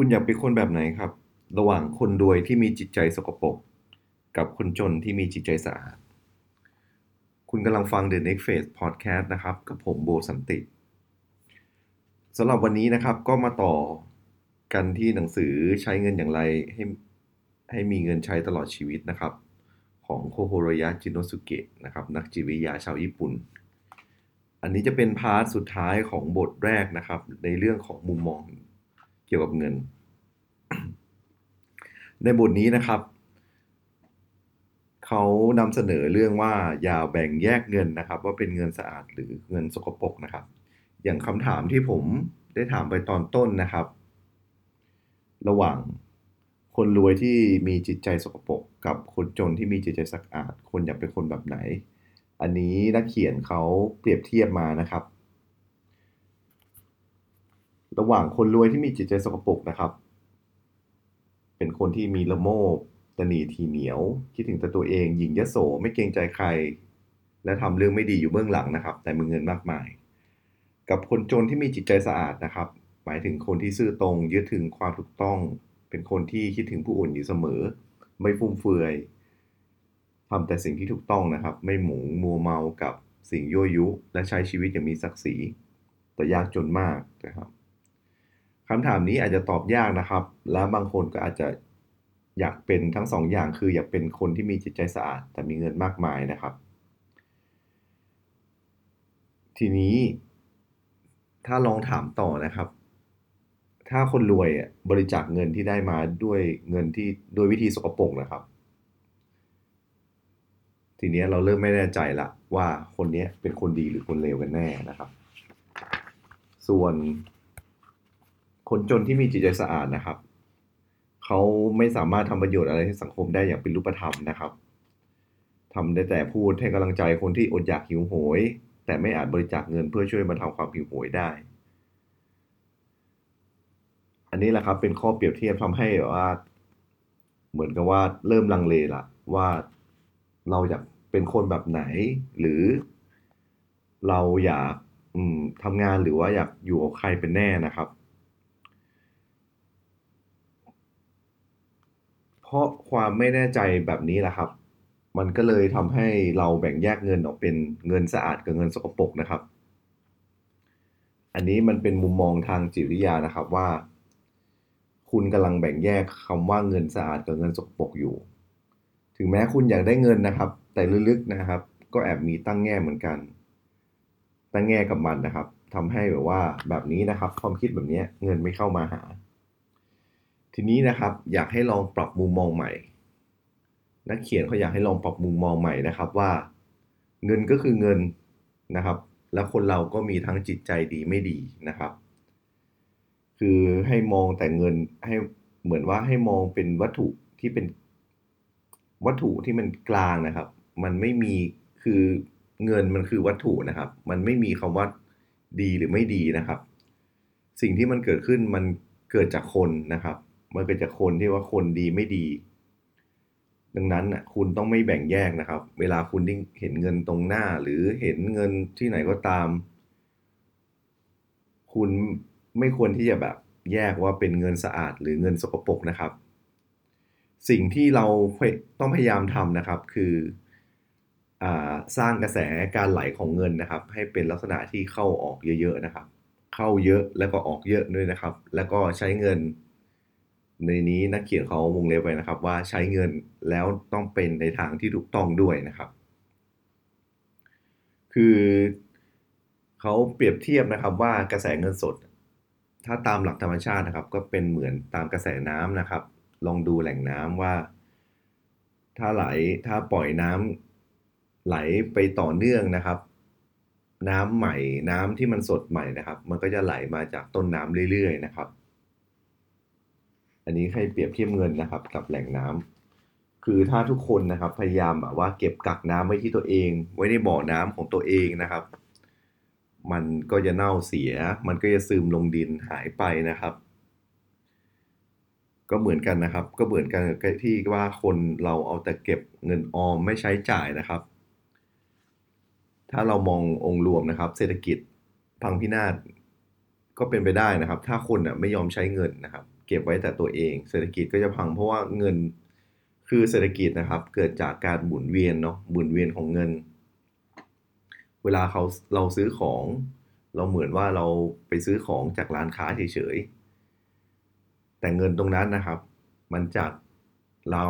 คุณอยากเป็นคนแบบไหนครับ ระหว่างคนรวยที่มีจิตใจสกปรกกับคนจนที่มีจิตใจสะอาด คุณกำลังฟัง The Next Phase Podcast นะครับ กับผมโบสันติสำหรับวันนี้นะครับก็มาต่อกันที่หนังสือใช้เงินอย่างไรให้ให้มีเงินใช้ตลอดชีวิตนะครับ ของโคโฮโรยะจินโนสุเกะนะครับ นักจิตวิทยาชาวญี่ปุ่น อันนี้จะเป็น part สุดท้ายของบทแรกนะครับ ในเรื่องของมุมมอง เกี่ยวกับเงิน ในบทนี้นะครับเขานำเสนอเรื่องว่าอย่าแบ่งแยกเงินนะครับ ว่าเป็นเงินสะอาดหรือเงินสกปรกนะครับ อย่างคำถามที่ผมได้ถามไปตอนต้นนะครับ ระหว่างคนรวยที่มีจิตใจสกปรกกับคนจนที่มีจิตใจสะอาดคนอยากเป็นคนแบบไหน อันนี้นักเขียนเขาเปรียบเทียบมานะครับ ระหว่างคนรวยที่มีจิตใจสกปรกนะครับ เป็นคนที่มีละโมบตนีทีเหนียว คิดถึงแต่ตัวเองหยิ่งยโสไม่เกรงใจใคร และทำเรื่องไม่ดีอยู่เบื้องหลังนะครับ แต่มีเงินมากมาย กับคนจนที่มีจิตใจสะอาดนะครับ หมายถึงคนที่ซื่อตรง ยึดถึงความถูกต้อง เป็นคนที่คิดถึงผู้อื่นอยู่เสมอ ไม่ฟุ่มเฟือยทำแต่สิ่งที่ถูกต้องนะครับ ไม่หมงมัวเมากับสิ่งยั่วยุ และใช้ชีวิตอย่างมีศักดิ์ศรี แต่ยากจนมากนะครับ คำถามนี้อาจจะตอบยากนะครับ และบางคนก็อาจจะอยากเป็นทั้งสองอย่างคืออยากเป็นคนที่มีจิตใจสะอาด แต่มีเงินมากมายนะครับ ทีนี้ถ้าลองถามต่อนะครับ ถ้าคนรวยบริจาคเงินที่ได้มาด้วยเงินที่โดยวิธีสกปรกนะครับ ทีนี้เราเริ่มไม่แน่ใจละว่าคนนี้เป็นคนดีหรือคนเลวกันแน่นะครับ ส่วน คนจนที่มีจิตใจสะอาดนะครับ เขาไม่สามารถทำประโยชน์อะไรให้สังคมได้อย่างเป็นรูปธรรมนะครับทำได้แต่พูดให้กำลังใจคนที่อดอยากหิวโหย แต่ไม่อาจบริจาคเงินเพื่อช่วยบรรเทาความหิวโหยได้ อันนี้แหละครับเป็นข้อเปรียบเทียบทำให้ว่า เหมือนกับว่าเริ่มลังเลละว่าเราอยากเป็นคนแบบไหน หรือเราอยากทำงานหรือว่าอยากอยู่กับใครเป็นแน่นะครับ เพราะความไม่แน่ใจแบบนี้แหละครับ มันก็เลยทำให้เราแบ่งแยกเงินออกเป็นเงินสะอาดกับเงินสกปรกนะครับ อันนี้มันเป็นมุมมองทางจิตวิทยานะครับว่า คุณกำลังแบ่งแยกคำว่าเงินสะอาดกับเงินสกปรกอยู่ ถึงแม้คุณอยากได้เงินนะครับ แต่ลึกๆนะครับ ก็แอบมีตั้งแง่เหมือนกัน ตั้งแง่กับมันนะครับทำให้แบบว่าแบบนี้นะครับ ความคิดแบบนี้เงินไม่เข้ามาหา ทีนี้นะครับอยากให้ลองปรับมุมมองใหม่ นักเขียนเขาอยากให้ลองปรับมุมมองใหม่นะครับว่า เงินก็คือเงินนะครับ แล้วคนเราก็มีทั้งจิตใจดีไม่ดีนะครับ คือให้มองแต่เงินให้เหมือนว่าให้มองเป็นวัตถุที่เป็นวัตถุที่มันกลางนะครับ มันไม่มีคือเงินมันคือวัตถุนะครับ มันไม่มีคำว่าดีหรือไม่ดีนะครับ สิ่งที่มันเกิดขึ้นมันเกิดจากคนนะครับ มันเกิดจากคนที่ว่าคนดีไม่ดี ดังนั้นอะคุณต้องไม่แบ่งแยกนะครับ เวลาคุณเห็นเงินตรงหน้าหรือเห็นเงินที่ไหนก็ตาม คุณไม่ควรที่จะแบบแยกว่าเป็นเงินสะอาดหรือเงินสกปรกนะครับ สิ่งที่เราต้องพยายามทำนะครับคืออสร้างกระแสการไหลของเงินนะครับ ให้เป็นลักษณะที่เข้าออกเยอะๆนะครับ เข้าเยอะแล้วก็ออกเยอะด้วยนะครับ แล้วก็ใช้เงิน ในนี้นักเขียนเขาวงเล็บไว้นะครับ ว่าใช้เงินแล้วต้องเป็นในทางที่ถูกต้องด้วยนะครับ คือเขาเปรียบเทียบนะครับว่ากระแสเงินสด ถ้าตามหลักธรรมชาตินะครับ ก็เป็นเหมือนตามกระแสน้ำนะครับ ลองดูแหล่งน้ำว่า ถ้าไหลถ้าปล่อยน้ำไหลไปต่อเนื่องนะครับ น้ำใหม่น้ำที่มันสดใหม่นะครับ มันก็จะไหลมาจากต้นน้ำเรื่อยๆนะครับ อันนี้ให้เปรียบเทียบเงินนะครับ กับแหล่งน้ำคือถ้าทุกคนนะครับ พยายามแบบว่าเก็บกักน้ำไว้ที่ตัวเอง ไว้ในบ่อน้ำของตัวเองนะครับ มันก็จะเน่าเสีย มันก็จะซึมลงดินหายไปนะครับ ก็เหมือนกันนะครับ ก็เหมือนกันที่ว่าคนเราเอาแต่เก็บเงินออมไม่ใช้จ่ายนะครับ ถ้าเรามององค์รวมนะครับ เศรษฐกิจพังพินาศ ก็เป็นไปได้นะครับ ถ้าคนอะไม่ยอมใช้เงินนะครับ เก็บไว้แต่ตัวเอง เศรษฐกิจก็จะพังเพราะว่าเงินคือเศรษฐกิจนะครับ เกิดจากการหมุนเวียนเนาะหมุนเวียนของเงิน เวลาเขาเราซื้อของ เราเหมือนว่าเราไปซื้อของจากร้านค้าเฉยๆแต่เงินตรงนั้นนะครับ มันจากเรา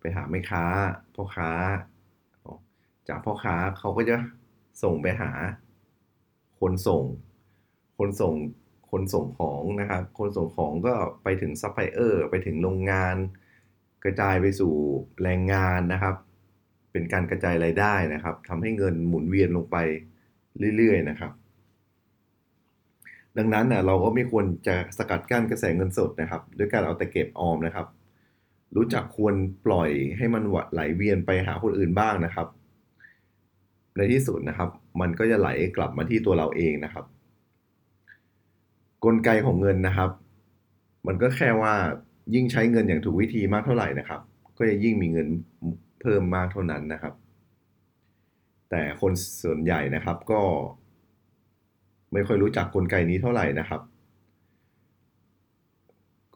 ไปหาแม่ค้าพ่อค้า จากพ่อค้าเขาก็จะส่งไปหาคนส่ง คนส่งคนส่งของนะครับ คนส่งของก็ไปถึงซัพพลายเออร์ไปถึงโรงงาน กระจายไปสู่แรงงานนะครับ เป็นการกระจายรายได้นะครับทำให้เงินหมุนเวียนลงไปเรื่อยๆนะครับ ดังนั้นนะเราก็ไม่ควรจะสกัดกั้นกระแสเงินสดนะครับ ด้วยการเอาแต่เก็บออมนะครับ รู้จักควรปล่อยให้มันไหลเวียนไปหาคนอื่นบ้างนะครับ ในที่สุดนะครับ มันก็จะไหลกลับมาที่ตัวเราเองนะครับ กลไกของเงินนะครับ มันก็แค่ว่ายิ่งใช้เงินอย่างถูกวิธีมากเท่าไหร่นะครับ ก็จะยิ่งมีเงินเพิ่มมากเท่านั้นนะครับ แต่คนส่วนใหญ่นะครับก็ ไม่ค่อยรู้จักกลไกนี้เท่าไหร่นะครับ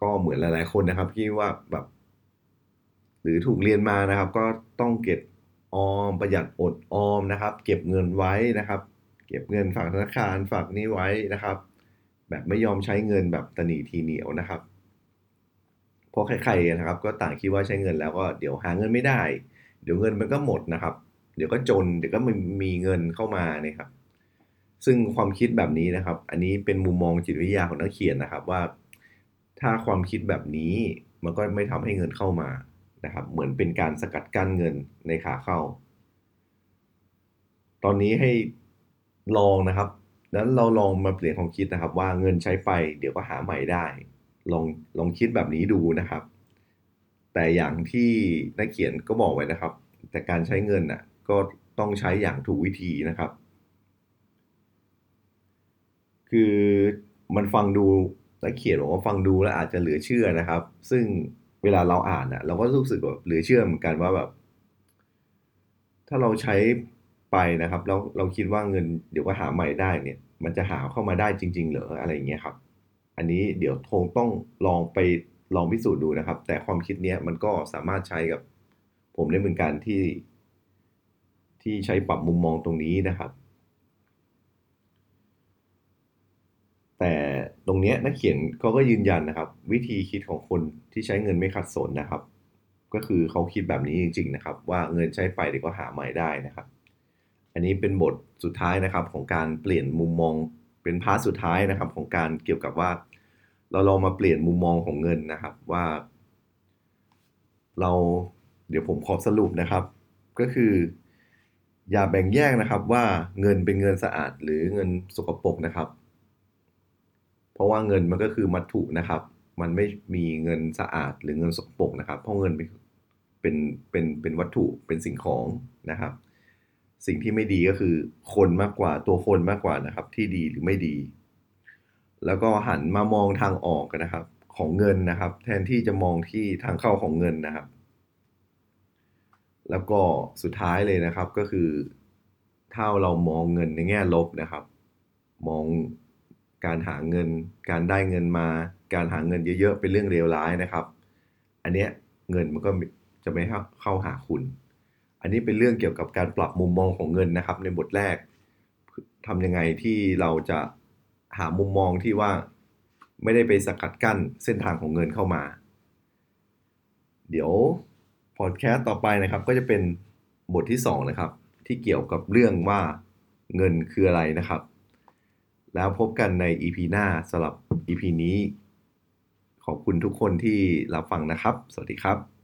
ก็เหมือนหลาย ๆ คนนะครับที่ว่าแบบหรือถูกเรียนมานะครับ ก็ต้องเก็บออมประหยัดอดออมนะครับ เก็บเงินไว้นะครับ เก็บเงินฝากธนาคารฝากนี้ไว้นะครับ แบบไม่ยอมใช้เงินแบบตนีทีเหนียวนะครับ เพราะใครๆนะครับ ก็ต่างคิดว่าใช้เงินแล้วก็เดี๋ยวหาเงินไม่ได้ เดี๋ยวเงินมันก็หมดนะครับ เดี๋ยวก็จนเดี๋ยวก็มันมีเงินเข้ามานี่ครับ ซึ่งความคิดแบบนี้นะครับ อันนี้เป็นมุมมองจิตวิทยาของนักเขียนนะครับว่า ถ้าความคิดแบบนี้มันก็ไม่ทำให้เงินเข้ามานะครับ เหมือนเป็นการสกัดกั้นเงินในขาเข้า ตอนนี้ให้ลองนะครับ นั้นเราลองมาเปลี่ยนความคิดนะครับ ว่าเงินใช้ไปเดี๋ยวก็หาใหม่ได้ ลองลองคิดแบบนี้ดูนะครับ แต่อย่างที่นักเขียนก็บอกไว้นะครับ แต่การใช้เงินน่ะก็ต้องใช้อย่างถูกวิธีนะครับ คือมันฟังดูนักเขียนบอกว่าฟังดูแล้วอาจจะเหลือเชื่อนะครับ ซึ่งเวลาเราอ่านอะ เราก็รู้สึกแบบเหลือเชื่อเหมือนกันว่าแบบ ถ้าเราใช้ ไปนะครับ แล้วเราคิดว่าเงินเดี๋ยวก็หาใหม่ได้เนี่ย มันจะหาเข้ามาได้จริง ๆ เหรออะไรอย่างเงี้ยครับ อันนี้เดี๋ยวคงต้องลองไปลองพิสูจน์ดูนะครับ แต่ความคิดเนี้ยมันก็สามารถใช้กับ ผมได้เหมือนกันที่ ที่ใช้ปรับมุมมองตรงนี้นะครับ แต่ตรงเนี้ยนักเขียนเขาก็ยืนยันนะครับ วิธีคิดของคนที่ใช้เงินไม่ขัดสนนะครับ ก็คือเขาคิดแบบนี้จริง ๆ นะครับ ว่าเงินใช้ไปเดี๋ยวก็หาใหม่ได้นะครับ อันนี้เป็นบทสุดท้ายนะครับของการเปลี่ยนมุมมองเป็นพาร์ทสุดท้ายนะครับ ของการเกี่ยวกับว่า เราลองมาเปลี่ยนมุมมองของเงินนะครับว่า เราเดี๋ยวผมขอสรุปนะครับ ก็คือ อย่าแบ่งแยกนะครับว่าเงินเป็นเงินสะอาดหรือเงินสกปรกนะครับ เพราะว่าเงินมันก็คือวัตถุนะครับ มันไม่มีเงินสะอาดหรือเงินสกปรกนะครับ เพราะเงินเป็นเป็นเป็นเป็นวัตถุเป็นสิ่งของนะครับ สิ่งที่ไม่ดีก็คือคนมากกว่าตัวคนมากกว่านะครับ ที่ดีหรือไม่ดี แล้วก็หันมามองทางออกนะครับ ของเงินนะครับ แทนที่จะมองที่ทางเข้าของเงินนะครับ แล้วก็สุดท้ายเลยนะครับก็คือ ถ้าเรามองเงินในแง่ลบนะครับ มองการหาเงิน การได้เงินมา การหาเงินเยอะๆเป็นเรื่องเลวร้ายนะครับ อันเนี้ยเงินมันก็จะไม่เข้าหาคุณ นนี้เป็นเรื่องเกี่ยวกับการปรับมุมมองของเงินนะครับ ในบทแรกทำยังไงที่เราจะหามุมมองที่ว่าไม่ได้ไปสกัดกั้นเส้นทางของเงินเข้ามา เดี๋ยวพอดแคสต์ต่อไปนะครับ ก็จะเป็นบทที่2นะครับ ที่เกี่ยวกับเรื่องว่าเงินคืออะไรนะครับ แล้วพบกันใน EP หน้าสำหรับ EP นี้ ขอบคุณทุกคนที่รับฟังนะครับ สวัสดีครับ